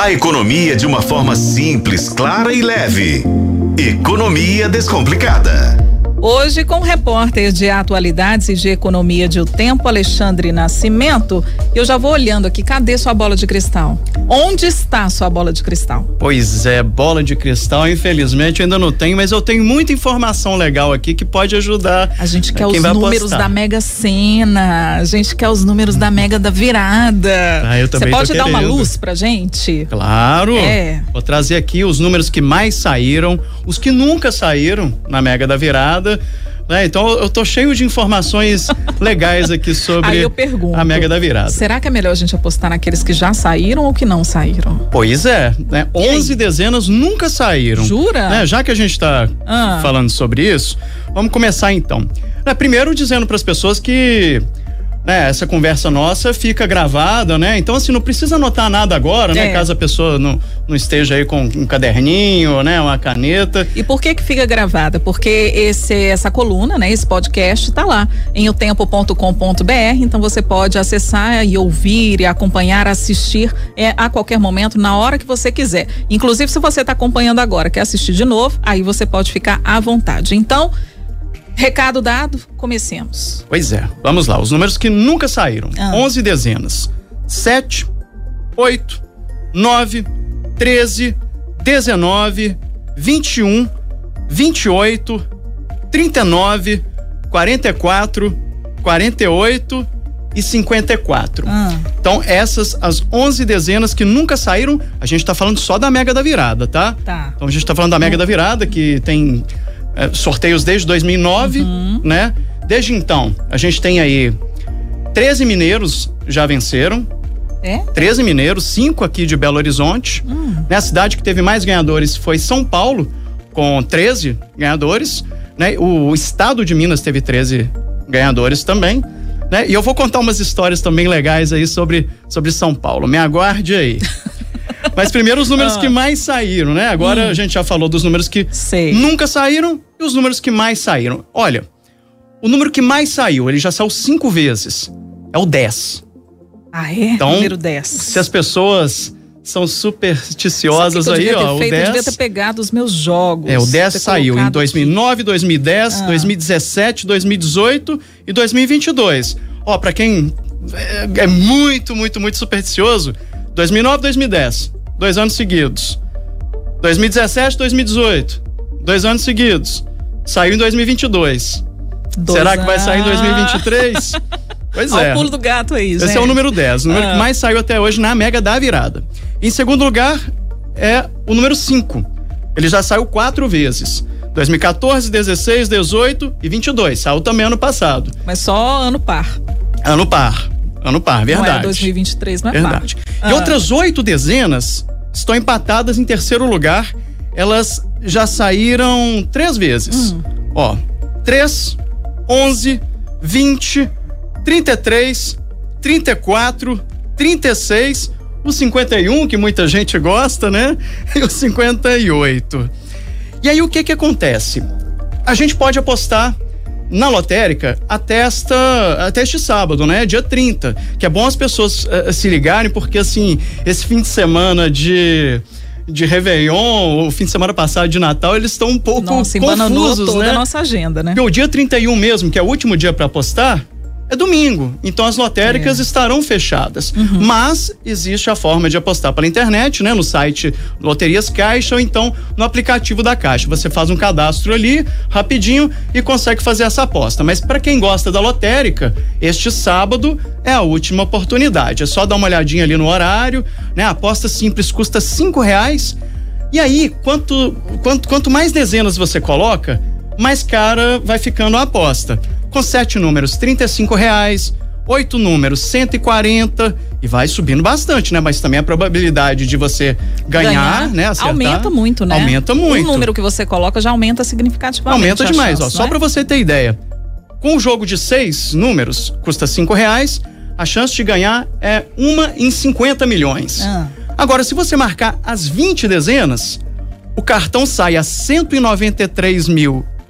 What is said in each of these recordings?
A economia de uma forma simples, clara e leve. Economia Descomplicada. Hoje, com o repórter de atualidades e de economia de O Tempo, Alexandre Nascimento, eu já vou olhando aqui. Cadê sua bola de cristal? Onde está sua bola de cristal? Pois é, bola de cristal, infelizmente ainda não tenho, mas eu tenho muita informação legal aqui que pode ajudar. A gente quer os números apostar. da Mega Sena, a gente quer os números da Mega da Virada. Ah, eu Você também tô pode dar uma luz pra gente? Claro. É. Vou trazer aqui os números que mais saíram, os que nunca saíram na Mega da Virada. né? Então eu tô cheio de informações legais aqui sobre pergunto. a Mega da Virada. Será que é melhor a gente apostar naqueles que já saíram ou que não saíram? Pois é, né? 11 dezenas nunca saíram. Jura? Né? Já que a gente está Ah. falando sobre isso, vamos começar então. Né, Primeiro dizendo para as pessoas que né, essa conversa nossa fica gravada, né? Então assim, não precisa anotar nada agora, né? É. Caso a pessoa não, não esteja aí com um caderninho, né? Uma caneta. E por que que fica gravada? Porque esse, essa coluna, né, esse podcast tá lá em otempo.com.br, então você pode acessar e ouvir e acompanhar, assistir é, a qualquer momento, na hora que você quiser. Inclusive, se você está acompanhando agora, quer assistir de novo, aí você pode ficar à vontade. Então, recado dado, comecemos. Pois é, vamos lá. Os números que nunca saíram: Ah. 11 dezenas: 7, 8, 9, 13, 19, 21, 28, 39, 44, 48 e 54. Ah. Então, essas as 11 dezenas que nunca saíram, a gente tá falando só da Mega da Virada, tá? Tá. Então a gente tá falando da Mega da Virada, que tem sorteios desde 2009, Uhum. né? Desde então, a gente tem aí 13 mineiros já venceram. É? 13 mineiros, 5 aqui de Belo Horizonte. Hum. Né? A cidade que teve mais ganhadores foi São Paulo, com 13 ganhadores. Né? O, o estado de Minas teve 13 ganhadores também. Né? E eu vou contar umas histórias também legais aí sobre, sobre São Paulo. Me aguarde aí. Mas primeiro os números Ah. que mais saíram, né? Agora a gente já falou dos números que Sei. nunca saíram e os números que mais saíram. Olha, o número que mais saiu, ele já saiu cinco vezes. É o 10. Ah, é? Então, Número 10. Se as pessoas são supersticiosas aí, ó, ter o feito? Eu devia 10. ter pegado os meus jogos. É, o 10 ter saiu em colocado 2009, 2010, Ah. 2017, 2018 e 2022. Ó, pra quem é, é muito, muito, muito supersticioso, 2009, 2010, dois anos seguidos. 2017, 2018, dois anos seguidos. Saiu em 2022. Dois Será que vai sair em anos. 2023? Pois Olha é. o pulo do gato aí. Esse é o número 10, o número Ah. que mais saiu até hoje na Mega da Virada. Em segundo lugar é o número 5. Ele já saiu quatro vezes. 2014, 16, 18 e 22. Saiu também ano passado. Mas só ano par. Ano par. Ano par, Não verdade. é 2023, não é Verdade. par. E Ah. outras oito dezenas estão empatadas em terceiro lugar. Elas já saíram três vezes. Hum. Ó, 3, 11, 20, 33, 34, 36, o 51, que muita gente gosta, né? E o 58. E aí o que que acontece? A gente pode apostar na lotérica até esta até este sábado, né? Dia 30. Que é bom as pessoas eh, se ligarem, porque assim, esse fim de semana de de Réveillon, o fim de semana passado de Natal, eles estão um pouco Nossa, confusos, toda né? a nossa agenda, né? Porque o dia 31 mesmo, que é o último dia para apostar, é domingo. Então as lotéricas É. estarão fechadas. Uhum. Mas existe a forma de apostar pela internet, né? No site Loterias Caixa ou então no aplicativo da Caixa. Você faz um cadastro ali, rapidinho, e consegue fazer essa aposta. Mas para quem gosta da lotérica, este sábado é a última oportunidade. É só dar uma olhadinha ali no horário, né? A aposta simples custa cinco reais. E aí, quanto, quanto, quanto mais dezenas você coloca, mais cara vai ficando a aposta. Com sete números, 35 reais, oito números, 140 e vai subindo bastante, né? Mas também a probabilidade de você ganhar, né? Acertar, aumenta muito, né? Aumenta muito. O número que você coloca já aumenta significativamente. Aumenta demais, chance, ó. Só não é? para você ter ideia. Com o jogo de seis números, custa cinco reais, a chance de ganhar é uma em 50 milhões. Ah. Agora, se você marcar as 20 dezenas, o cartão sai a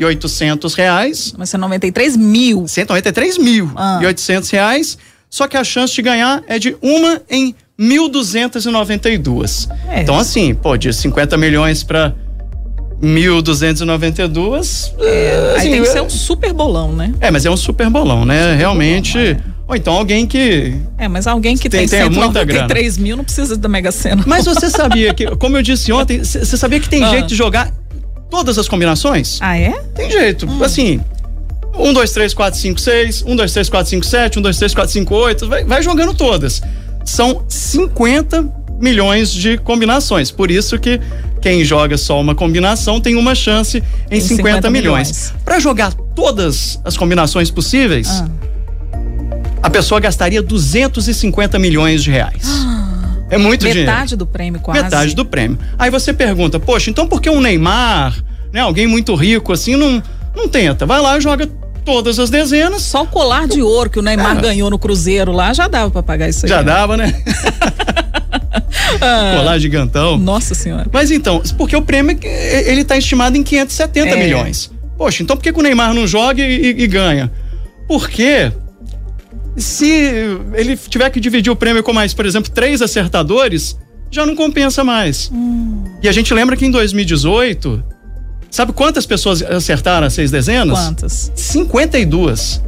193.800 reais. Mas é 93 mil. 193 mil Ah. e 800 reais. Só que a chance de ganhar é de uma em 1.292. É. Então, assim, pô, de 50 milhões para 1.292. É, assim, aí tem que ser um super bolão, né? É, mas é um super bolão, né? Realmente. bolão, é. Ou então alguém que. É, mas alguém que Tem- tem, tem muita 193 mil não precisa da Mega Sena. Mas você sabia que, como eu disse ontem, você sabia que tem Ah. jeito de jogar todas as combinações? Ah, é? Tem jeito. Assim. 1, 2, 3, 4, 5, 6, 1, 2, 3, 4, 5, 7, 1, 2, 3, 4, 5, 8. Vai, vai jogando todas. São 50 milhões de combinações. Por isso que quem joga só uma combinação tem uma chance em Tem 50, 50 milhões. milhões. Para jogar todas as combinações possíveis, Ah. a pessoa gastaria 250 milhões de reais. É muito dinheiro. Metade do prêmio, quase. Metade do prêmio. Aí você pergunta, poxa, então por que um Neymar, né, alguém muito rico assim, não, não tenta? Vai lá e joga todas as dezenas. Só o colar de ouro que o Neymar É. ganhou no Cruzeiro lá já dava pra pagar isso aí. Já né? dava, né? Ah, Colar gigantão. Nossa senhora. Mas então, porque o prêmio ele tá estimado em 570 É. milhões. Poxa, então por que, que o Neymar não joga e, e- e ganha? Porque se ele tiver que dividir o prêmio com mais, por exemplo, três acertadores, já não compensa mais. Hum. E a gente lembra que em 2018, sabe quantas pessoas acertaram as seis dezenas? Quantas? 52.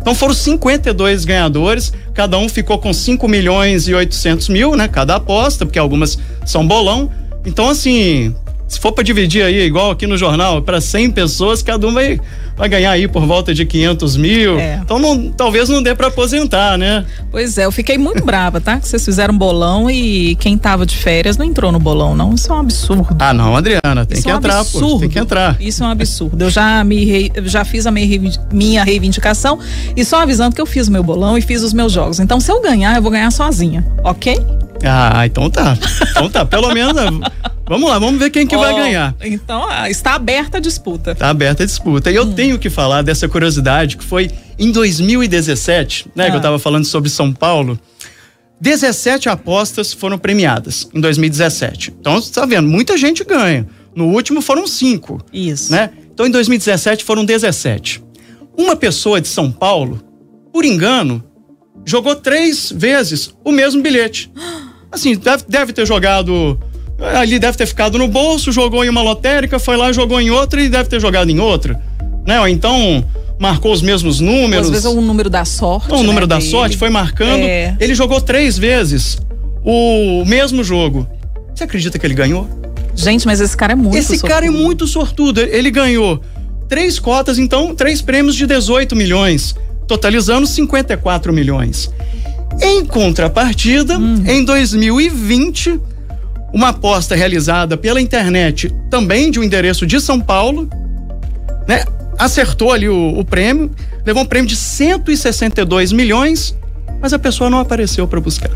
Então foram 52 ganhadores, cada um ficou com 5 milhões e 800 mil, né? Cada aposta, porque algumas são bolão. Então, assim, se for para dividir aí, igual aqui no jornal, para 100 pessoas, cada um vai, vai ganhar aí por volta de 500 mil. É. Então, não, talvez não dê para aposentar, né? Pois é, eu fiquei muito brava, tá? Que vocês fizeram bolão e quem tava de férias não entrou no bolão, não. Isso é um absurdo. Ah, não, Adriana, tem Isso que é um entrar, absurdo. pô, tem que entrar. Isso é um absurdo. Eu já me já fiz a minha reivindicação e só avisando que eu fiz o meu bolão e fiz os meus jogos. Então, se eu ganhar, eu vou ganhar sozinha, ok? Ah, então tá. Então tá, pelo menos. Vamos lá, vamos ver quem que vai Ó, ganhar. Então, ah, está aberta a disputa. Tá aberta a disputa. E eu Hum. tenho que falar dessa curiosidade que foi em 2017, né? Que eu Ah. tava falando sobre São Paulo. 17 apostas foram premiadas em 2017. Então, você tá vendo, muita gente ganha. No último foram cinco, Isso. né? Então, em 2017 foram 17. Uma pessoa de São Paulo, por engano, jogou três vezes o mesmo bilhete. Assim, deve, deve ter jogado. Ali deve ter ficado no bolso, jogou em uma lotérica, foi lá, jogou em outra e deve ter jogado em outra. Né? Ou então marcou os mesmos números. Às vezes é o número da sorte. Então, o número né, da dele. sorte foi marcando. É. Ele jogou três vezes o mesmo jogo. Você acredita que ele ganhou? Gente, mas esse cara é muito Esse cara é sortudo. muito sortudo. Ele ganhou três cotas, então, três prêmios de 18 milhões, totalizando 54 milhões. Em contrapartida, Hum. em 2020, uma aposta realizada pela internet, também de um endereço de São Paulo, né? Acertou ali o, o prêmio, levou um prêmio de 162 milhões, mas a pessoa não apareceu para buscar.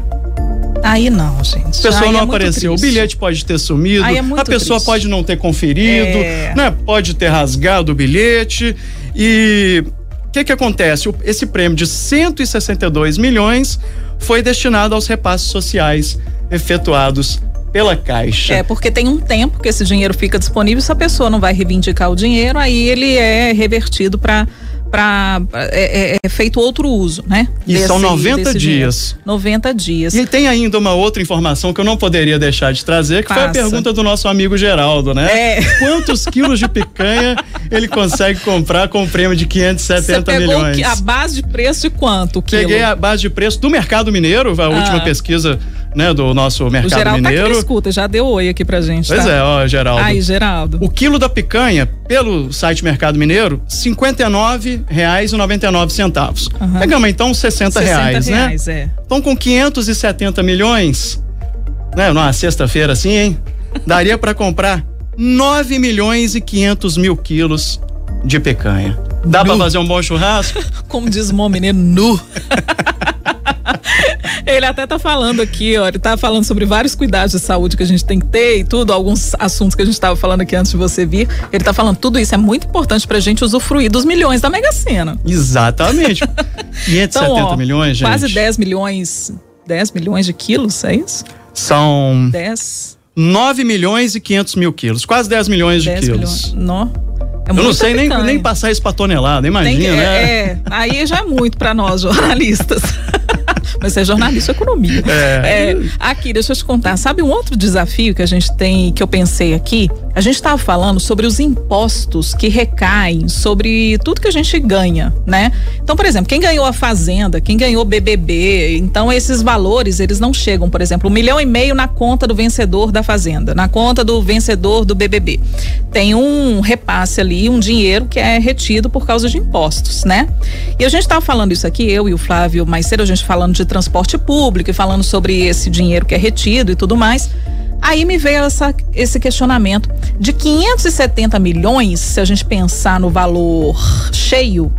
Aí não, gente. A pessoa Aí não é apareceu. O bilhete pode ter sumido, é a pessoa triste. pode não ter conferido, É. né? Pode ter rasgado o bilhete. E o que que acontece? Esse prêmio de 162 milhões foi destinado aos repasses sociais efetuados pela Caixa. É, porque tem um tempo que esse dinheiro fica disponível, se a pessoa não vai reivindicar o dinheiro, aí ele é revertido para para é, é- é feito outro uso, né? E são 90 desse dinheiro. dias. 90 dias. E tem ainda uma outra informação que eu não poderia deixar de trazer, que foi a Passa. pergunta do nosso amigo Geraldo, né? É. Quantos quilos de picanha ele consegue comprar com um prêmio de Você 570 pegou o milhões? a base de preço de quanto? o? Peguei a base de preço do Mercado Mineiro, a última pesquisa né, do nosso O Mercado Geraldo tá aqui Mineiro. escuta, já deu oi aqui pra gente. Pois tá? é, ó, Geraldo. Aí, Geraldo. O quilo da picanha, pelo site Mercado Mineiro, R$ 59,99. Aham. Pegamos então 60, 60 reais, né? reais, é. Então, com 570 milhões, né, numa sexta-feira assim, hein? Daria para comprar 9 milhões e 500 mil quilos de picanha. Dá para fazer um bom churrasco? Como diz o meu menino, nu. Ele até tá falando aqui, ó, ele tá falando sobre vários cuidados de saúde que a gente tem que ter e tudo, alguns assuntos que a gente tava falando aqui antes de você vir. Ele tá falando tudo isso é muito importante pra gente usufruir dos milhões da Mega Sena. Exatamente. 570 Então, ó, milhões, gente. quase 10 milhões, 10 milhões de quilos, é isso? São 10, 9 milhões e 500 mil quilos. Quase 10 milhões de 10 quilos. milhões. Nó. É Eu não sei nem, nem passar isso pra tonelada, imagina, que- né? é, é, aí já é muito pra nós jornalistas. Mas você é jornalista economia. É. é. Aqui, deixa eu te contar. Sabe um outro desafio que a gente tem, que eu pensei aqui? A gente estava falando sobre os impostos que recaem sobre tudo que a gente ganha, né? Então, por exemplo, quem ganhou a fazenda, quem ganhou BBB, então esses valores, eles não chegam, por exemplo, um milhão e meio na conta do vencedor da fazenda, na conta do vencedor do BBB. Tem um repasse ali, um dinheiro que é retido por causa de impostos, né? E a gente estava falando isso aqui, eu e o Flávio, mais cedo, a gente falando de transporte público e falando sobre esse dinheiro que é retido e tudo mais. Aí me veio essa, esse questionamento de 570 milhões, se a gente pensar no valor cheio,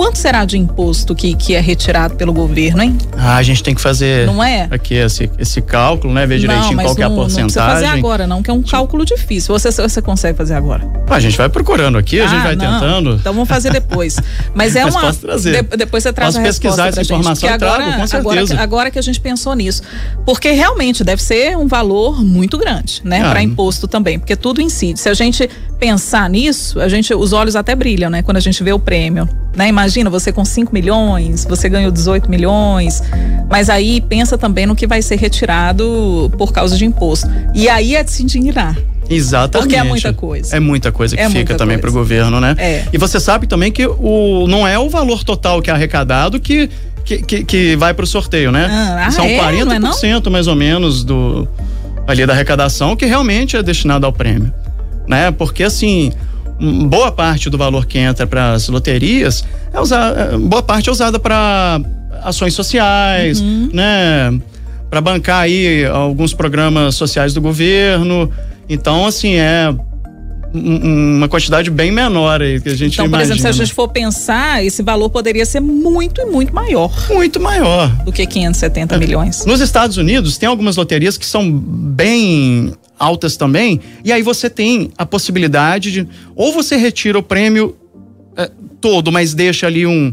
Quanto será de imposto que, que é retirado pelo governo, hein? Ah, a gente tem que fazer não é? aqui esse, esse cálculo, né? Ver direitinho não, qual não, é a porcentagem. Não precisa fazer agora, não, que é um cálculo difícil. Você, você consegue fazer agora? Ah, a gente vai procurando aqui, a gente ah, vai não. tentando. Então vamos fazer depois. Mas é Mas uma. Posso trazer. De, depois você traz posso a pesquisar essa informação e agora, trago, com certeza. Agora, agora, que a gente pensou nisso. Porque realmente deve ser um valor muito grande, né? Ah, Para imposto também, porque tudo incide. Se a gente pensar nisso, a gente, os olhos até brilham, né? Quando a gente vê o prêmio. Né? Imagina você com 5 milhões, você ganhou 18 milhões, mas aí pensa também no que vai ser retirado por causa de imposto. E aí é de se indignar. Exatamente. Porque é muita coisa. É muita coisa que é fica também para o governo, né? É. E você sabe também que o, não é o valor total que é arrecadado que, que, que, que vai para o sorteio, né? Ah, São é, 40% é mais ou menos do ali da arrecadação que realmente é destinado ao prêmio, né? Porque assim, boa parte do valor que entra para as loterias é usada, é, boa parte é usada para ações sociais, uhum. né? Para bancar aí alguns programas sociais do governo. Então, assim, é uma quantidade bem menor aí que a gente então, imagina. por exemplo, se a gente for pensar, esse valor poderia ser muito e muito maior. Muito maior. Do que 570 é. milhões. Nos Estados Unidos, tem algumas loterias que são bem altas também, e aí você tem a possibilidade de ou você retira o prêmio é, todo, mas deixa ali um,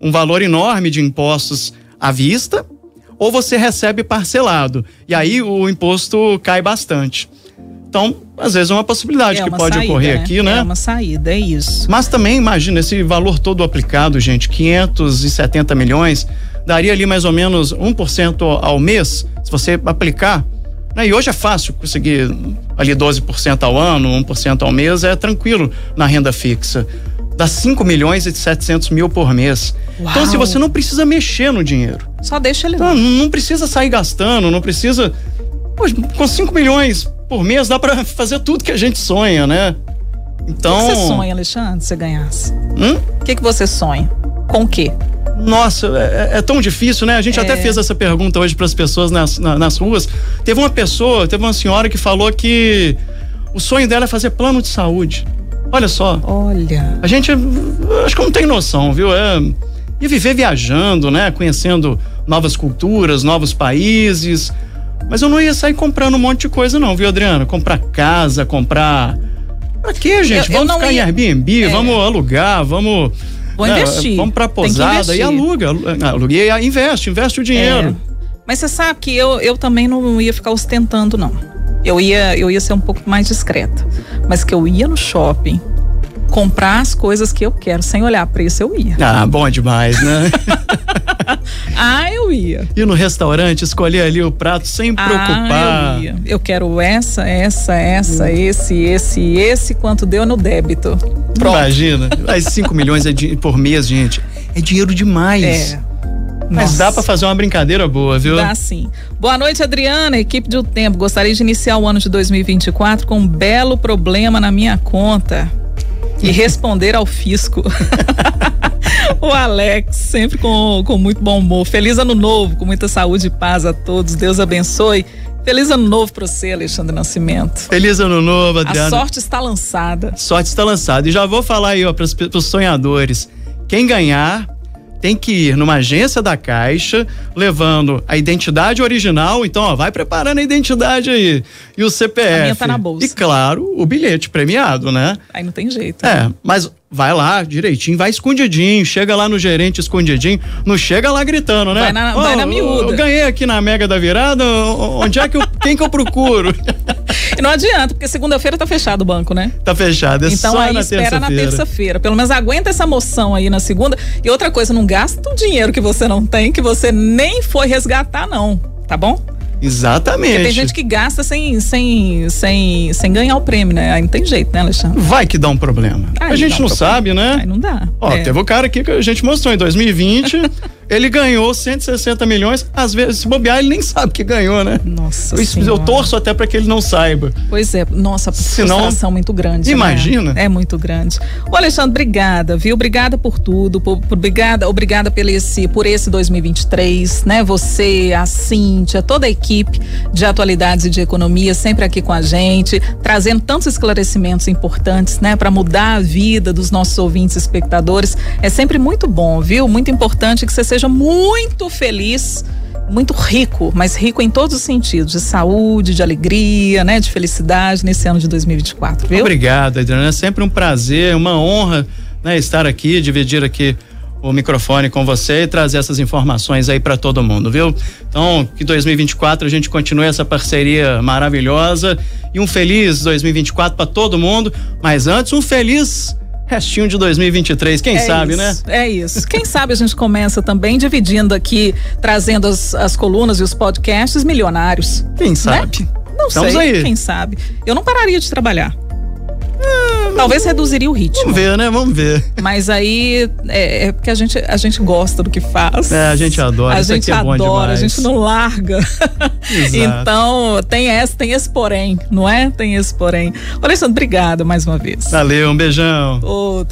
um valor enorme de impostos à vista, ou você recebe parcelado, e aí o imposto cai bastante. Então, às vezes é uma possibilidade é que pode saída, ocorrer né? aqui, né? É uma saída, é isso. Mas também, imagina, esse valor todo aplicado, gente, 570 milhões, daria ali mais ou menos 1% ao mês, se você aplicar? E hoje é fácil conseguir ali 12% ao ano, 1% ao mês, é tranquilo na renda fixa. Dá 5 milhões e 700 mil por mês. Uau. Então, se assim, você não precisa mexer no dinheiro. Só deixa ele então, Não precisa sair gastando, não precisa. Poxa, com 5 milhões por mês dá para fazer tudo que a gente sonha, né? Então. O que, que você sonha, Alexandre, se ganhasse? Hum? O que, que você sonha? Com o quê? Nossa, é, é, é, tão difícil, né? A gente é. até fez essa pergunta hoje para as pessoas nas, na, nas ruas. Teve uma pessoa, teve uma senhora que falou que o sonho dela é fazer plano de saúde. Olha só. Olha. A gente acho que não tem noção, viu? É e viver viajando, né? Conhecendo novas culturas, novos países. Mas eu não ia sair comprando um monte de coisa, não, viu, Adriana? Comprar casa, comprar. Pra quê, gente? Eu, vamos eu ficar ia... em Airbnb, é. vamos alugar, vamos Vou investir. Vamos pra posada e aluga. Aluga e investe, investe o dinheiro. É. Mas você sabe que eu, eu também não ia ficar ostentando, não. Eu ia, eu ia ser um pouco mais discreta. Mas que eu ia no shopping, comprar as coisas que eu quero sem olhar preço, eu ia. Ah, bom demais, né? ah, eu ia. E no restaurante, escolher ali o prato sem ah, preocupar. Eu ia. Eu quero essa, essa, essa, hum. esse, esse, esse, quanto deu no débito. Pronto. Imagina. Mas 5 milhões é por mês, gente. É dinheiro demais. É. Mas Nossa. dá para fazer uma brincadeira boa, viu? Dá sim. Boa noite, Adriana, equipe do Tempo. Gostaria de iniciar o ano de 2024 com um belo problema na minha conta e responder ao fisco. o Alex, sempre com, com muito bom humor. Feliz ano novo, com muita saúde e paz a todos. Deus abençoe. Feliz ano novo para você, Alexandre Nascimento. Feliz ano novo, Adriana. A sorte está lançada. Sorte está lançada. E já vou falar aí, ó, para os sonhadores. Quem ganhar tem que ir numa agência da Caixa, levando a identidade original. Então, ó, vai preparando a identidade aí. E o CPF. A minha tá na bolsa. E claro, o bilhete premiado, né? Aí não tem jeito. É, né? mas vai lá direitinho, vai escondidinho, chega lá no gerente escondidinho, não chega lá gritando, né? Vai na, oh, vai na miúda. Eu ganhei aqui na Mega da Virada, onde é que eu, quem que eu procuro? e não adianta, porque segunda-feira tá fechado o banco, né? Tá fechado, é então só aí na espera na terça-feira. Pelo menos aguenta essa moção aí na segunda. E outra coisa, não gasta um dinheiro que você não tem, que você nem foi resgatar, não. Tá bom? Exatamente. Porque tem gente que gasta sem, sem, sem, sem ganhar o prêmio, né? Aí não tem jeito, né, Alexandre? Vai que dá um problema. Aí a gente não sabe, né? Aí não dá. Ó, É. teve o cara aqui que a gente mostrou em 2020, ele ganhou 160 milhões, às vezes, se bobear, ele nem sabe que ganhou, né? Nossa Eu, eu Senhora. torço até pra que ele não saiba. Pois é, nossa, Senão- frustração muito grande. Imagina. Né? É muito grande. Ô, Alexandre, obrigada, viu? Obrigada por tudo, por, por- obrigada, obrigada pelo esse, por esse 2023, né? Você, a Cíntia, toda a equipe de atualidades e de economia sempre aqui com a gente, trazendo tantos esclarecimentos importantes, né? Para mudar a vida dos nossos ouvintes e espectadores. É sempre muito bom, viu? Muito importante que você seja muito feliz muito rico, mas rico em todos os sentidos, de saúde, de alegria, né, de felicidade nesse ano de 2024, viu? Obrigado, Adriana. É sempre um prazer, uma honra né, estar aqui, dividir aqui o microfone com você e trazer essas informações aí para todo mundo, viu? Então, que 2024 a gente continue essa parceria maravilhosa e um feliz 2024 para todo mundo, mas antes um feliz restinho de 2023, quem É sabe, isso, né? É isso. Quem sabe a gente começa também dividindo aqui, trazendo as, as colunas e os podcasts milionários. Quem sabe? Não Estamos sei, aí. quem sabe. Eu não pararia de trabalhar. Talvez reduziria o ritmo. Vamos ver, né? Vamos ver. Mas aí é, é porque a gente, a gente gosta do que faz. É, a gente adora, A isso gente é adora, a gente não larga. Então, tem esse, tem esse porém, não é? Tem esse porém. Ô, Alessandro, obrigada mais uma vez. Valeu, um beijão. Outro.